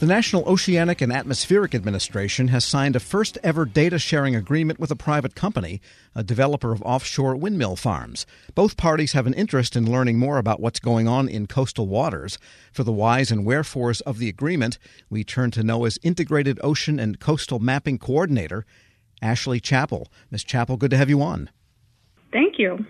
The National Oceanic and Atmospheric Administration has signed a first ever data sharing agreement with a private company, a developer of offshore windmill farms. Both parties have an interest in learning more about what's going on in coastal waters. For the whys and wherefores of the agreement, we turn to NOAA's Integrated Ocean and Coastal Mapping Coordinator, Ashley Chappell. Ms. Chappell, good to have you on. Thank you.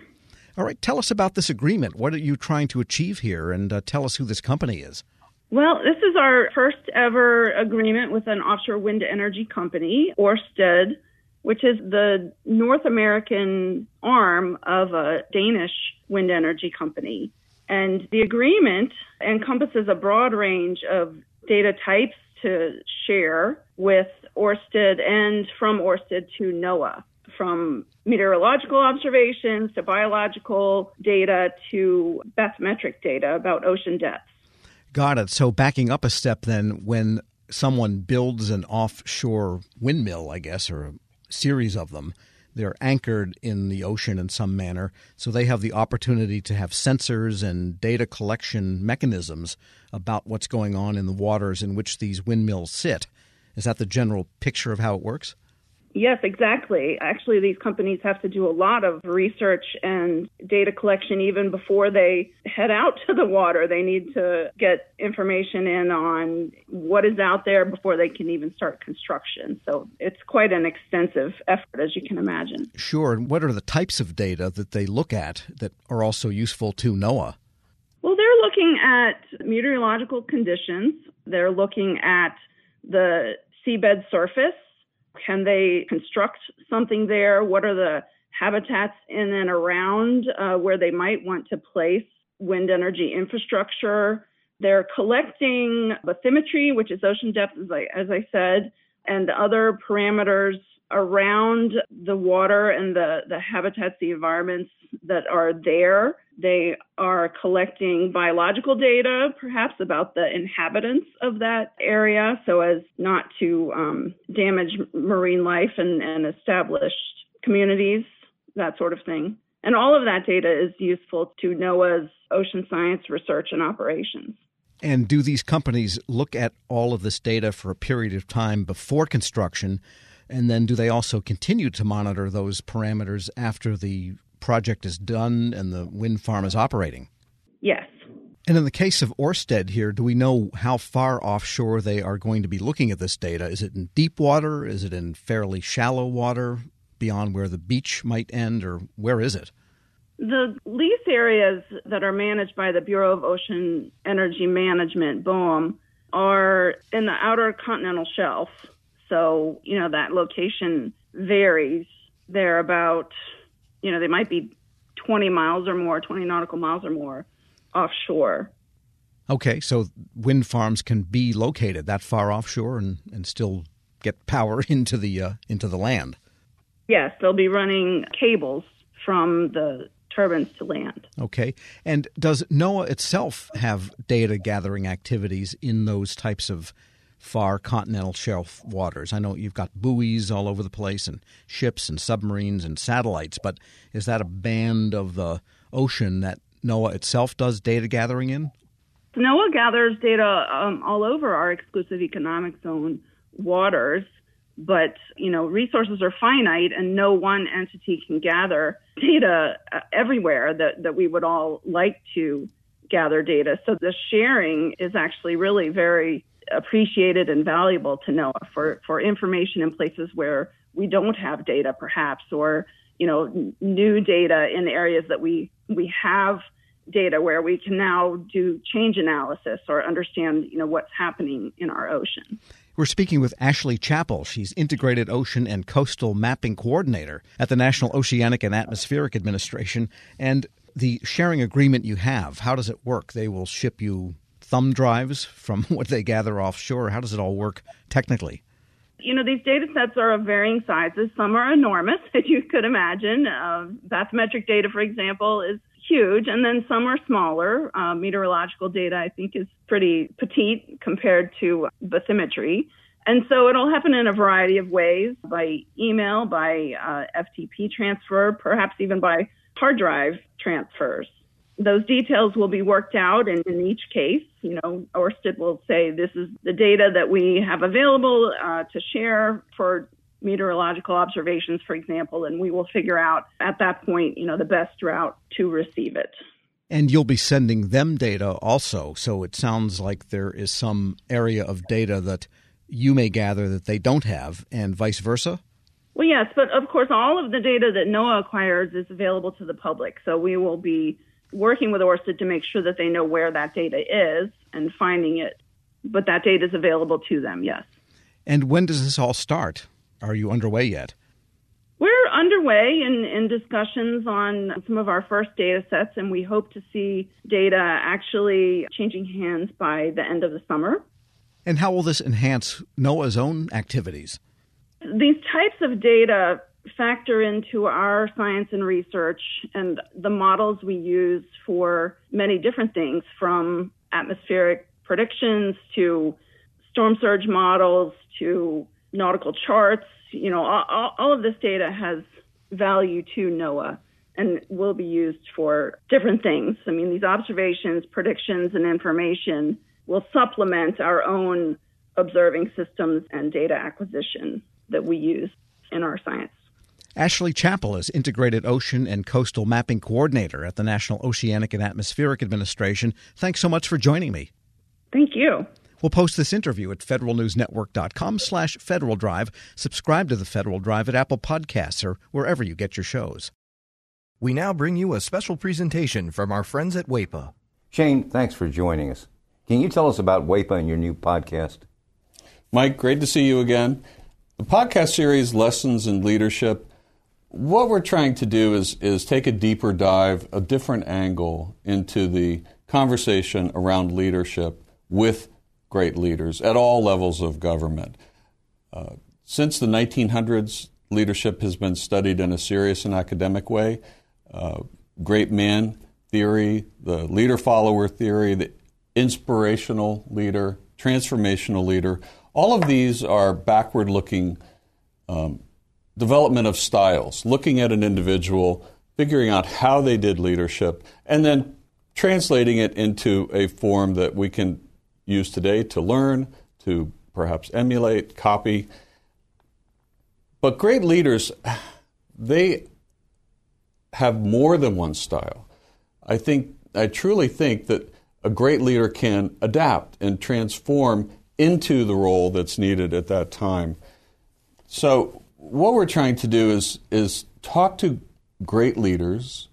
All right, tell us about this agreement. What are you trying to achieve here? And uh, tell us who this company is. Well, this is our first ever agreement with an offshore wind energy company, Orsted, which is the North American arm of a Danish wind energy company. And the agreement encompasses a broad range of data types to share with Orsted and from Orsted to NOAA, from meteorological observations to biological data to bathymetric data about ocean depths. Got it. So backing up a step, then, when someone builds an offshore windmill, I guess, or a series of them, they're anchored in the ocean in some manner. So they have the opportunity to have sensors and data collection mechanisms about what's going on in the waters in which these windmills sit. Is that the general picture of how it works? Yes, exactly. Actually, these companies have to do a lot of research and data collection even before they head out to the water. They need to get information in on what is out there before they can even start construction. So it's quite an extensive effort, as you can imagine. Sure. And what are the types of data that they look at that are also useful to NOAA? Well, they're looking at meteorological conditions, they're looking at the seabed surface can they construct something there? What are the habitats in and around uh, where they might want to place wind energy infrastructure? They're collecting bathymetry, which is ocean depth, as I, as I said, and other parameters around the water and the, the habitats, the environments that are there. They are collecting biological data, perhaps about the inhabitants of that area, so as not to um, damage marine life and, and established communities, that sort of thing. And all of that data is useful to NOAA's ocean science research and operations. And do these companies look at all of this data for a period of time before construction? And then do they also continue to monitor those parameters after the project is done and the wind farm is operating? Yes. And in the case of Orsted here, do we know how far offshore they are going to be looking at this data? Is it in deep water? Is it in fairly shallow water beyond where the beach might end, or where is it? The lease areas that are managed by the Bureau of Ocean Energy Management, BOEM, are in the outer continental shelf. So, you know, that location varies. They're about, you know, they might be 20 miles or more, 20 nautical miles or more offshore. Okay, so wind farms can be located that far offshore and, and still get power into the uh, into the land. Yes, they'll be running cables from the turbines to land. Okay. And does NOAA itself have data gathering activities in those types of far continental shelf waters? I know you've got buoys all over the place and ships and submarines and satellites, but is that a band of the ocean that NOAA itself does data gathering in? NOAA gathers data um, all over our exclusive economic zone waters but you know resources are finite and no one entity can gather data uh, everywhere that, that we would all like to gather data so the sharing is actually really very appreciated and valuable to NOAA for, for information in places where we don't have data perhaps or you know new data in areas that we we have data where we can now do change analysis or understand you know what's happening in our ocean we're speaking with Ashley Chappell. She's Integrated Ocean and Coastal Mapping Coordinator at the National Oceanic and Atmospheric Administration. And the sharing agreement you have, how does it work? They will ship you thumb drives from what they gather offshore. How does it all work technically? You know, these data sets are of varying sizes. Some are enormous, as you could imagine. Uh, bathymetric data, for example, is huge, and then some are smaller. Uh, meteorological data, I think, is pretty petite compared to bathymetry. And so it'll happen in a variety of ways by email, by uh, FTP transfer, perhaps even by hard drive transfers. Those details will be worked out in, in each case. You know, Orsted will say this is the data that we have available uh, to share for meteorological observations, for example, and we will figure out at that point, you know, the best route to receive it. And you'll be sending them data also. So it sounds like there is some area of data that you may gather that they don't have, and vice versa? Well, yes, but of course, all of the data that NOAA acquires is available to the public. So we will be working with Orsted to make sure that they know where that data is and finding it. But that data is available to them, yes. And when does this all start? Are you underway yet? We're underway in, in discussions on some of our first data sets, and we hope to see data actually changing hands by the end of the summer. And how will this enhance NOAA's own activities? These types of data factor into our science and research and the models we use for many different things from atmospheric predictions to storm surge models to nautical charts. You know, all, all of this data has value to NOAA and will be used for different things. I mean, these observations, predictions, and information will supplement our own observing systems and data acquisition that we use in our science. Ashley Chappell is Integrated Ocean and Coastal Mapping Coordinator at the National Oceanic and Atmospheric Administration. Thanks so much for joining me. Thank you. We'll post this interview at federalnewsnetwork.com slash Federal Drive. Subscribe to the Federal Drive at Apple Podcasts or wherever you get your shows. We now bring you a special presentation from our friends at WAEPA. Shane, thanks for joining us. Can you tell us about WAEPA and your new podcast? Mike, great to see you again. The podcast series, Lessons in Leadership, what we're trying to do is, is take a deeper dive, a different angle into the conversation around leadership with great leaders at all levels of government. Uh, since the 1900s, leadership has been studied in a serious and academic way. Uh, great man theory, the leader follower theory, the inspirational leader, transformational leader, all of these are backward looking um, development of styles, looking at an individual, figuring out how they did leadership, and then translating it into a form that we can use today to learn, to perhaps emulate, copy. But great leaders, they have more than one style. I think, I truly think that a great leader can adapt and transform into the role that's needed at that time. So, what we're trying to do is, is talk to great leaders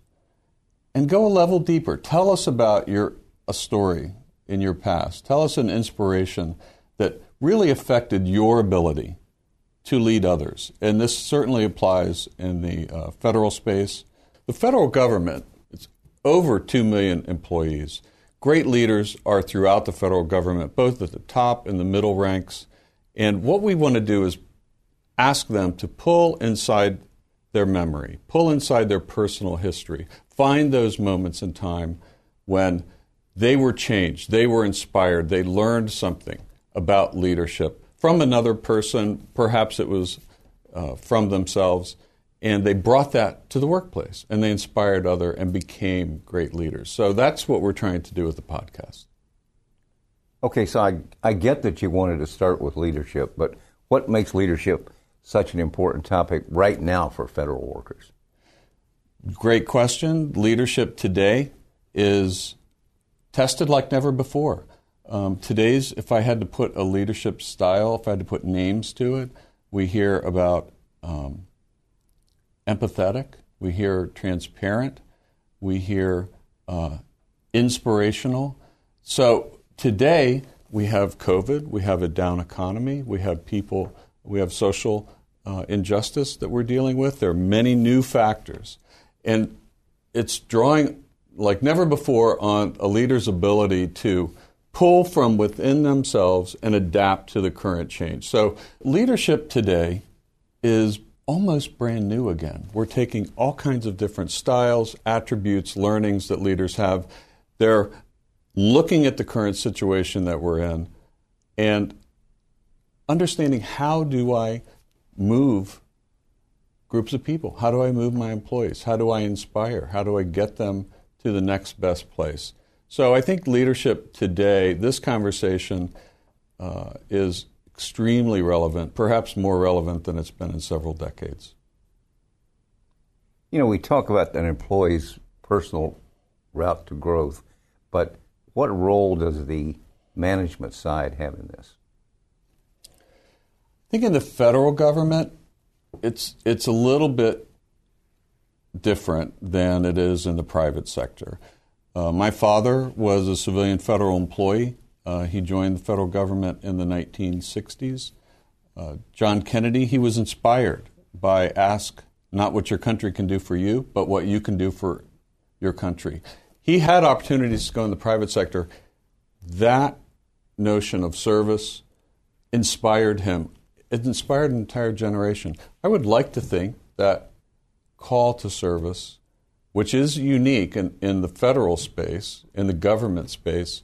and go a level deeper. Tell us about your a story in your past. Tell us an inspiration that really affected your ability to lead others. And this certainly applies in the uh, federal space. The federal government, it's over 2 million employees. Great leaders are throughout the federal government, both at the top and the middle ranks. And what we want to do is ask them to pull inside their memory, pull inside their personal history, find those moments in time when they were changed, they were inspired, they learned something about leadership from another person, perhaps it was uh, from themselves and they brought that to the workplace and they inspired other and became great leaders. So that's what we're trying to do with the podcast. Okay, so I, I get that you wanted to start with leadership, but what makes leadership such an important topic right now for federal workers? Great question. Leadership today is tested like never before. Um, today's, if I had to put a leadership style, if I had to put names to it, we hear about um, empathetic, we hear transparent, we hear uh, inspirational. So today we have COVID, we have a down economy, we have people, we have social uh, injustice that we're dealing with. There are many new factors. And it's drawing like never before on a leader's ability to pull from within themselves and adapt to the current change. So, leadership today is almost brand new again. We're taking all kinds of different styles, attributes, learnings that leaders have. They're looking at the current situation that we're in and understanding how do I move groups of people? How do I move my employees? How do I inspire? How do I get them to the next best place. So I think leadership today, this conversation uh, is extremely relevant, perhaps more relevant than it's been in several decades. You know, we talk about an employee's personal route to growth, but what role does the management side have in this? I think in the federal government, it's it's a little bit different than it is in the private sector. Uh, my father was a civilian federal employee. Uh, he joined the federal government in the 1960s. Uh, John Kennedy, he was inspired by ask not what your country can do for you, but what you can do for your country. He had opportunities to go in the private sector. That notion of service inspired him. It inspired an entire generation. I would like to think that call to service, which is unique in, in the federal space, in the government space,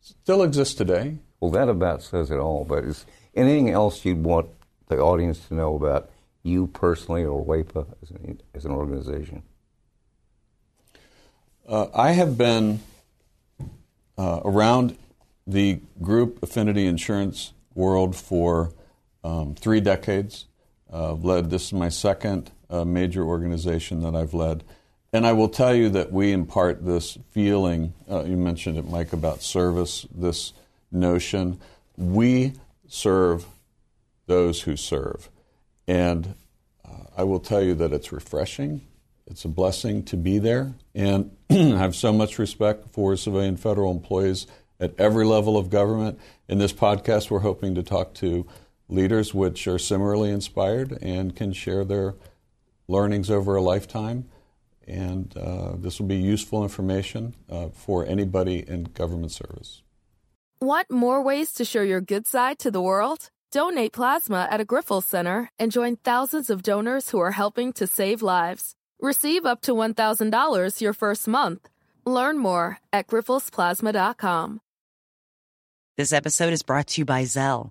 still exists today. Well, that about says it all. But is anything else you'd want the audience to know about you personally or WAEPA as an, as an organization? Uh, I have been uh, around the group affinity insurance world for um, three decades. Uh, led this is my second uh, major organization that I've led, and I will tell you that we impart this feeling. Uh, you mentioned it, Mike, about service. This notion we serve those who serve, and uh, I will tell you that it's refreshing. It's a blessing to be there, and I have so much respect for civilian federal employees at every level of government. In this podcast, we're hoping to talk to leaders which are similarly inspired and can share their learnings over a lifetime. And uh, this will be useful information uh, for anybody in government service. Want more ways to show your good side to the world? Donate plasma at a Grifols Center and join thousands of donors who are helping to save lives. Receive up to $1,000 your first month. Learn more at grifolsplasma.com. This episode is brought to you by Zelle.